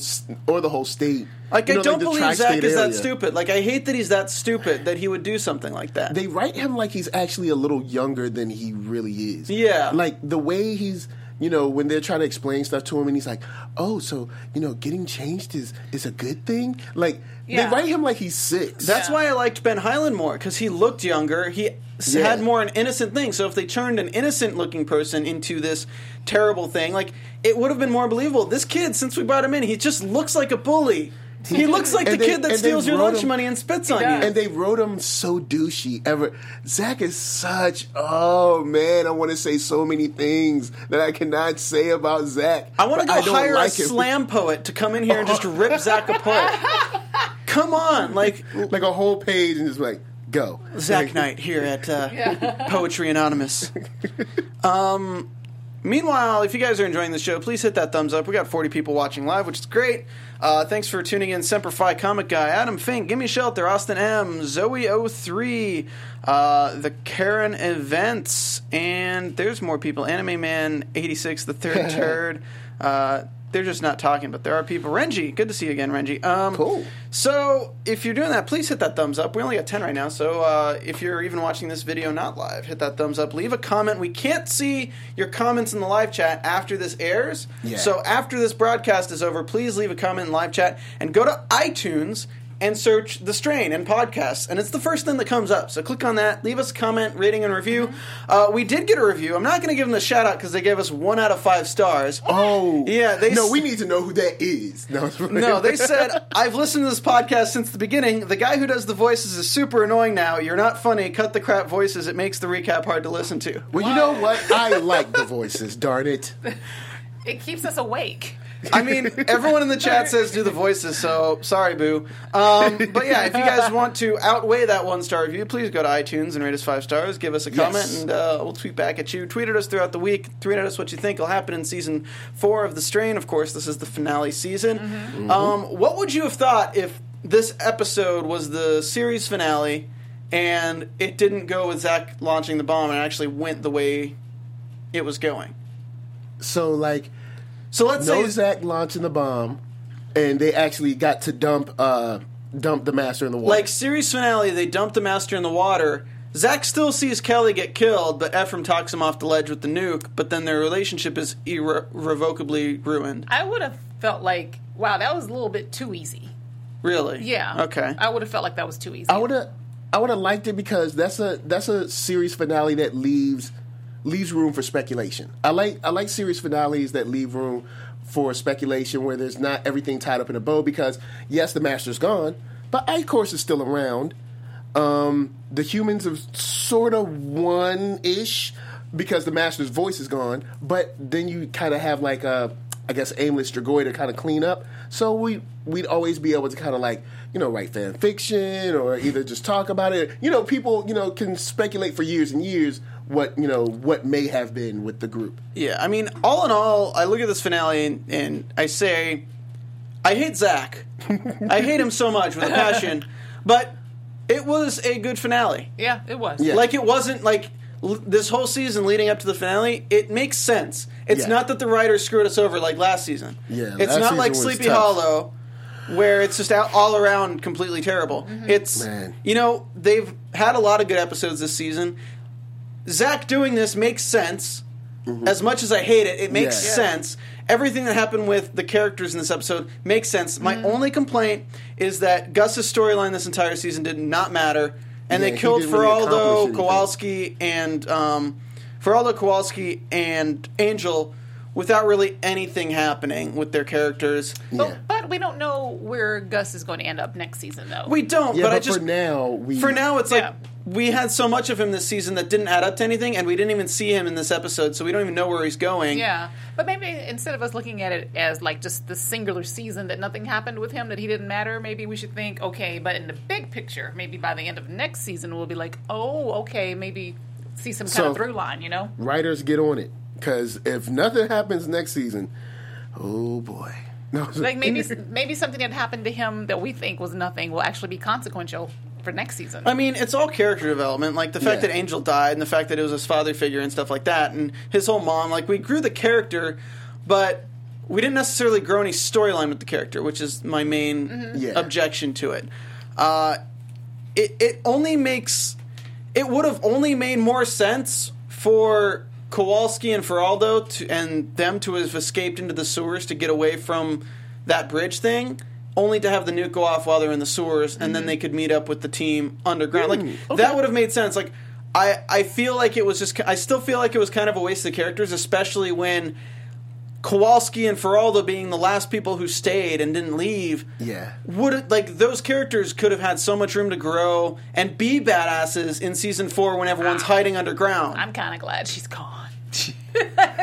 or the whole state. Like You know, I don't the believe Zach is that stupid. Like I hate that he's that stupid that he would do something like that. They write him like he's actually a little younger than he really is. Yeah. Like the way he's you know, when they're trying to explain stuff to him and he's like, Oh, so, you know, getting changed is is a good thing? Like Yeah. they write him like he's six. That's Yeah. why I liked Ben Hyland more because he looked younger. He Yeah. had more an innocent thing. So if they turned an innocent looking person into this terrible thing, like it would have been more believable. This kid, since we brought him in, he just looks like a bully. He looks like the they- kid that steals your lunch him- money and spits on does. you. and they wrote him so douchey ever. Zach is such. Oh man, I want to say so many things that I cannot say about Zach. I want to go hire like a him. slam poet to come in here and just rip Zach apart. Come on, like like a whole page and just like go. Zach Knight here at uh, Poetry Anonymous. Um, meanwhile, if you guys are enjoying the show, please hit that thumbs up. We got 40 people watching live, which is great. Uh, thanks for tuning in, Semper Fi Comic Guy, Adam Fink, Gimme Shelter, Austin M, Zoe03, uh, the Karen Events, and there's more people. Anime Man 86, the third turd. Uh, they're just not talking, but there are people. Renji, good to see you again, Renji. Um, Cool. So, if you're doing that, please hit that thumbs up. We only got 10 right now, so uh, if you're even watching this video not live, hit that thumbs up. Leave a comment. We can't see your comments in the live chat after this airs. Yeah. So, after this broadcast is over, please leave a comment in live chat and go to iTunes and search The Strain and podcasts. And it's the first thing that comes up. So, click on that, leave us a comment, rating, and review. Uh, we did get a review. I'm not going to give them the shout out because they gave us one out of five stars. Oh Yeah, they no, s- we need to know who that is. No, No, they said, I've listened to this podcast since the beginning. The guy who does the voices is super annoying now. You're not funny. Cut the crap voices. It makes the recap hard to listen to. Well, you know what? I like the voices. Darn it. It keeps us awake. I mean, everyone in the chat says do the voices, so sorry, boo. Um, but yeah, if you guys want to outweigh that one star review, please go to iTunes and rate us five stars. Give us a comment, Yes. and uh, we'll tweet back at you. Tweet at us throughout the week. Tweet at us what you think will happen in season four of The Strain. Of course, this is the finale season. Um, what would you have thought if this episode was the series finale and it didn't go with Zach launching the bomb and actually went the way it was going? So like, So let's no say Zach launching the bomb. and they actually got to dump uh, dump the master in the water. Like series finale, they dump the master in the water. Zach still sees Kelly get killed, but Ephraim talks him off the ledge with the nuke. But then their relationship is irrevocably ruined. I would have felt like, wow, that was a little bit too easy. Really? Yeah. Okay. I would have felt like that was too easy. I would have I would have liked it because that's a that's a series finale that leaves leaves room for speculation. I like I like series finales that leave room for speculation where there's not everything tied up in a bow because yes, the master's gone, but Eichhorst is still around. Um, the humans have sort of won ish because the master's voice is gone, but then you kind of have like a I guess aimless Strigoi to kind of clean up. So we we'd always be able to kind of like you know write fan fiction or either just talk about it. You know, people you know can speculate for years and years what you know what may have been with the group. Yeah, I mean, all in all, I look at this finale and, and I say, I hate Zach. I hate him so much with a passion, but it was a good finale. yeah, it was. Yeah. Like it wasn't like l- this whole season leading up to the finale. It makes sense. It's Yeah. not that the writers screwed us over like last season. Yeah, it's last not like season was Sleepy tough. Hollow, where it's just out, all around completely terrible. Mm-hmm. It's Man. you know they've had a lot of good episodes this season. Zach doing this makes sense. As much as I hate it, it makes Mm-hmm. Yeah. sense. Everything that happened with the characters in this episode makes sense. My Mm-hmm. only complaint is that Gus's storyline this entire season did not matter, and Yeah, they killed didn't really Feraldo. Kowalski, and um, Feraldo, Kowalski, and Angel without really anything happening with their characters. But, Yeah. But we don't know where Gus is going to end up next season, though. We don't, Yeah, but, but, I just for now we for now it's like we had so much of him this season that didn't add up to anything, and we didn't even see him in this episode, so we don't even know where he's going. Yeah, but maybe instead of us looking at it as like just the singular season that nothing happened with him, that he didn't matter, maybe we should think, okay, but in the big picture, maybe by the end of next season, we'll be like, oh, okay, maybe see some kind So- of through line, you know? writers get on it because if nothing happens next season, oh boy, no, Like maybe maybe something that happened to him that we think was nothing will actually be consequential for next season. I mean, it's all character development. Like the fact Yeah. that Angel died and the fact that it was his father figure and stuff like that, and his whole mom. Like we grew the character, but we didn't necessarily grow any storyline with the character, which is my main Yeah. objection to it. Uh, it it only makes it would have only made more sense for Kowalski and Feraldo to, and them to have escaped into the sewers to get away from that bridge thing, only to have the nuke go off while they're in the sewers, and then mm-hmm. they could meet up with the team underground. Like mm, that would have made sense. Like I I feel like it was just I still feel like it was kind of a waste of characters, especially when. Kowalski and Feraldo being the last people who stayed and didn't leave, Yeah. would like those characters could have had so much room to grow and be badasses in season four when everyone's ah. hiding underground. I'm kind of glad she's gone.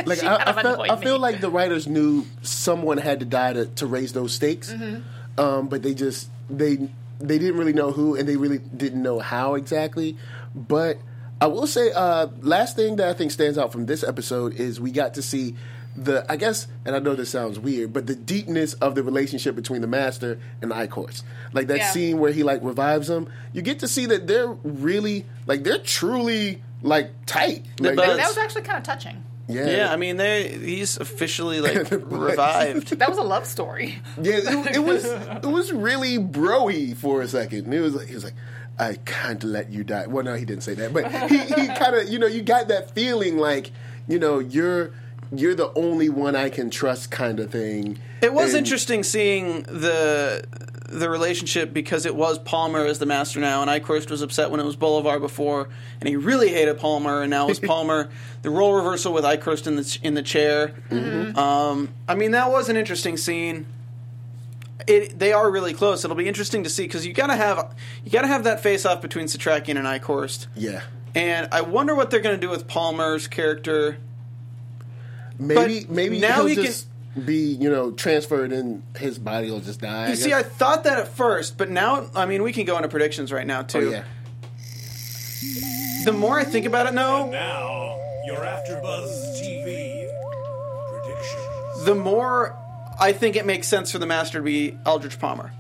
Like I, I, felt, I feel like the writers knew someone had to die to, to raise those stakes, Mm-hmm. um, but they just they they didn't really know who and they really didn't know how exactly. But I will say, uh, last thing that I think stands out from this episode is we got to see the I guess, and I know this sounds weird, but the deepness of the relationship between the master and Eichhorst. Like that Yeah. scene where he like revives him, you get to see that they're really like they're truly like tight. Like, buzz. That was actually kind of touching. yeah, yeah, I mean, they he's officially like revived. That was a love story. Yeah, it, it was it was really broy for a second. It was like he was like, I can't let you die. Well, no, he didn't say that, but he, he kind of you know you got that feeling like you know you're you're the only one I can trust kind of thing. It was And- interesting seeing the the relationship because it was Palmer as the master now, and Eichhorst was upset when it was Bolivar before, and he really hated Palmer, and now it's Palmer. the role reversal with Eichhorst in the in the chair. Um, I mean, that was an interesting scene. It, they are really close. It'll be interesting to see because you gotta have you gotta have that face off between Setrakian and Eichhorst. Yeah, And I wonder what they're going to do with Palmer's character. Maybe But maybe now he'll he can- just be you know transferred and his body will just die. You see, I thought that at first, but now, I mean, we can go into predictions right now oh too. yeah. The more I think about it, no, Now, you're AfterBuzz TV predictions. the more I think it makes sense for the Master to be Eldritch Palmer.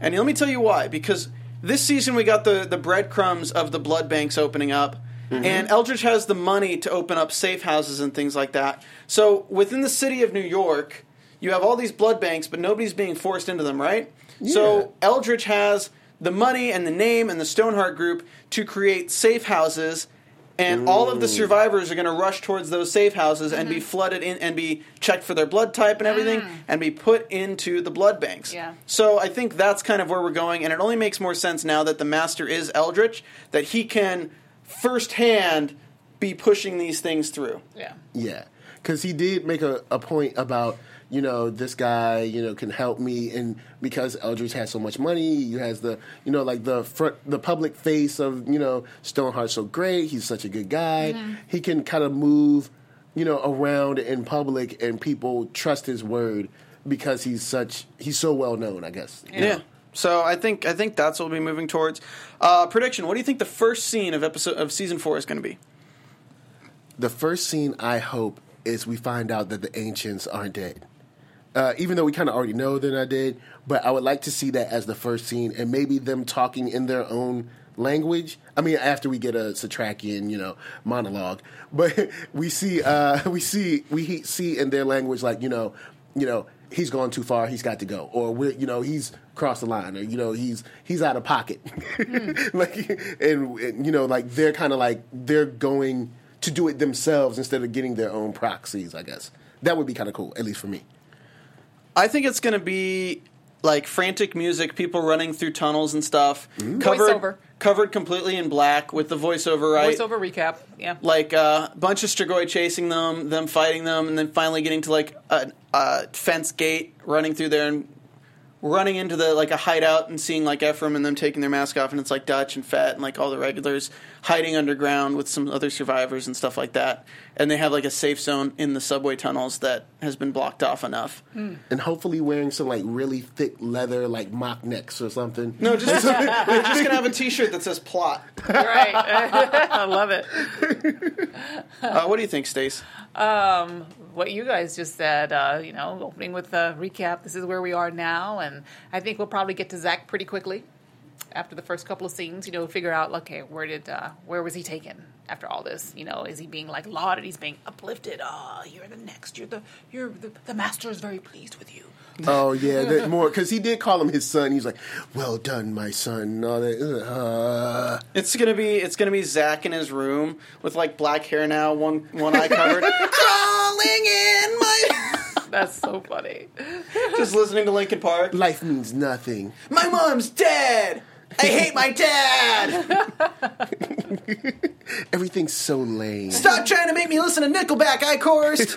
And let me tell you why. Because this season we got the, the breadcrumbs of the blood banks opening up, Mm-hmm. and Eldritch has the money to open up safe houses and things like that. So within the city of New York, you have all these blood banks, but nobody's being forced into them, right? So Eldritch has the money and the name and the Stoneheart group to create safe houses. And all of the survivors are going to rush towards those safe houses and be mm-hmm. flooded in and be checked for their blood type and everything mm. and be put into the blood banks. Yeah. So I think that's kind of where we're going, and it only makes more sense now that the master is Eldritch that he can firsthand be pushing these things through. Yeah. Yeah, because he did make a, a point about you know this guy you know can help me, and because Eldritch has so much money, he has the you know like the front the public face of you know Stoneheart's so great. He's such a good guy. Mm-hmm. He can kind of move you know around in public, and people trust his word because he's such he's so well known. I guess. you Yeah. know. So I think I think that's what we'll be moving towards. Uh, prediction: What do you think the first scene of episode of season four is going to be? The first scene I hope is we find out that the ancients aren't dead. Uh, even though we kind of already know that I did, but I would like to see that as the first scene and maybe them talking in their own language. I mean, after we get a Setrakian, you know, monologue, but we see, uh, we see, we see in their language, like you know, you know, he's gone too far, he's got to go, or we're, you know, he's crossed the line, or you know, he's he's out of pocket, like, and, and you know, like they're kind of like they're going to do it themselves instead of getting their own proxies. I guess that would be kind of cool, at least for me. I think it's going to be like frantic music, people running through tunnels and stuff, mm-hmm. covered Voiceover. covered completely in black with the voiceover, right? Voiceover recap. Yeah. Like a bunch of Strigoi chasing them, them fighting them, and then finally getting to like a, a fence gate, running through there and running into the like a hideout and seeing like Ephraim and them taking their mask off, and it's like Dutch and Fet and like all the regulars hiding underground with some other survivors and stuff like that. And they have like a safe zone in the subway tunnels that has been blocked off enough. Hmm. and hopefully wearing some like really thick leather, like mock necks or something. No, just they're just gonna have a T-shirt that says "plot." right. I love it. Uh, what do you think, Stace? Um, what you guys just said, uh, you know, opening with a recap, this is where we are now, and I think we'll probably get to Zach pretty quickly after the first couple of scenes. You know, figure out, okay, where did, uh, where was he taken after all this? You know, is he being like lauded? He's being uplifted. Oh, you're the next. You're the, you're the, the master is very pleased with you. Oh yeah, that more because he did call him his son. He's like, "Well done, my son." and all that. Uh, It's gonna be it's gonna be Zach in his room with like black hair now, one one eye covered, crawling in my. That's so funny. just listening to Linkin Park. life means nothing. My mom's dead. I hate my dad. Everything's so lame. Stop trying to make me listen to Nickelback. Eichhorst.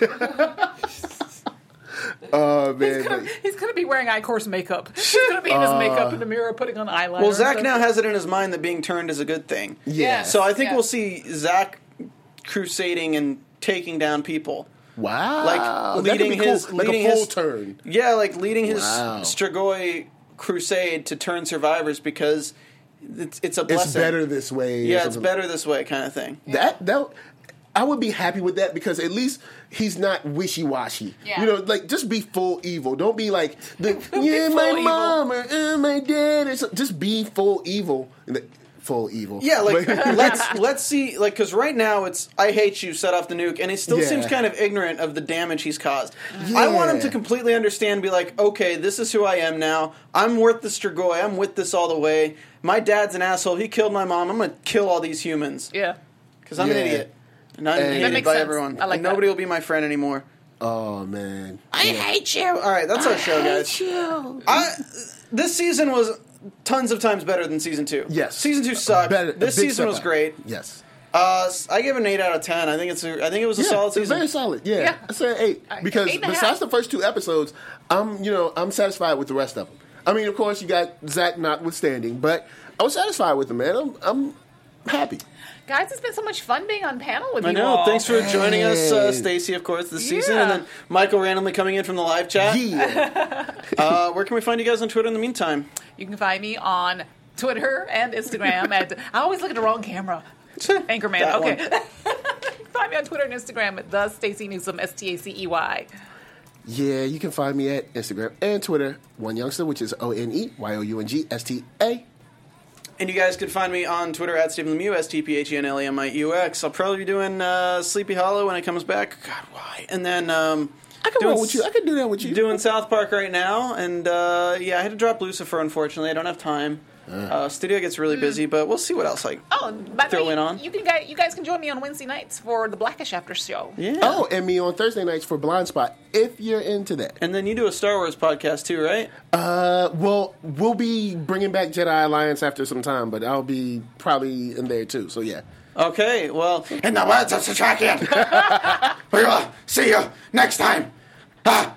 Oh man, He's gonna, he's gonna be wearing Eichhorst makeup. He's gonna be in his makeup in the mirror, putting on eyeliner. Well, Zach now has it in his mind that being turned is a good thing. yeah. So I think Yeah. we'll see Zach crusading and taking down people. wow, like, That could leading be cool. his- like leading a full his- turn. Yeah, like leading his Wow. Strigoi crusade to turn survivors because it's, it's a It's blessing. better this way. Yeah, it's better this way, kind of thing. That that I would be happy with that because at least he's not wishy washy. Yeah. You know, like just be full evil. Don't be like the yeah, full my evil. mom or uh, my dad or something. Just be full evil. Full evil. Yeah, like let's let's see, like because right now it's I hate you, set off the nuke, and he still Yeah. seems kind of ignorant of the damage he's caused. I want him to completely understand, be like, okay, this is who I am now. I'm worth the Strigoi. I'm with this all the way. My dad's an asshole. He killed my mom. I'm gonna kill all these humans Yeah. because I'm an idiot. And I'm And- hated makes by sense. everyone. I like and that. nobody will be my friend anymore. oh man. I hate you. All right, that's our show, guys. I, this season was tons of times better than season two. Yes. season two sucked. Better- a this big season step was up. great. Yes. Uh, I give it an eight out of ten. I think it's a, I think it was a solid it's season. Very solid. Yeah. Yeah. I said eight I- because eight besides the first two episodes, I'm you know I'm satisfied with the rest of them. I mean, of course, you got Zach notwithstanding, but I was satisfied with them, man. I'm, I'm happy. Guys, it's been so much fun being on panel with I you I know. all. Thanks for joining us, uh, Stacey, of course, this season, and then Michael randomly coming in from the live chat. Yeah. Uh, where can we find you guys on Twitter in the meantime? You can find me on Twitter and Instagram at. I always look at the wrong camera. Anchorman. That okay. find me on Twitter and Instagram at the Stacey Newsome S T A C E Y. Yeah, you can find me at Instagram and Twitter, one youngster, which is O N E Y O U N G S T A. And you guys can find me on Twitter at Stephen Lemieux, S T P H E N L E M I U X. I'll probably be doing uh, Sleepy Hollow when it comes back. God, why? And then um, I can Doing roll with you. I can do that with you. doing South Park right now, and uh, yeah, I had to drop Lucifer. Unfortunately, I don't have time. Uh, studio gets really busy, but we'll see what else I. Oh, by the Throw way, it on. You can guys, you guys can join me on Wednesday nights for the Blackish After Show. Yeah. Oh, and me on Thursday nights for Blind Spot if you're into that. And then you do a Star Wars podcast too, right? Uh, well, we'll be bringing back Jedi Alliance after some time, but I'll be probably in there too. So yeah. Okay. Well, In the words of Setrakian, we will see you next time. Ah.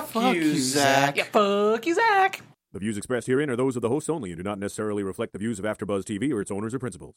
Fuck, you, you, Zach. Yeah, fuck you, Zach. The views expressed herein are those of the hosts only and do not necessarily reflect the views of AfterBuzz TV or its owners or principals.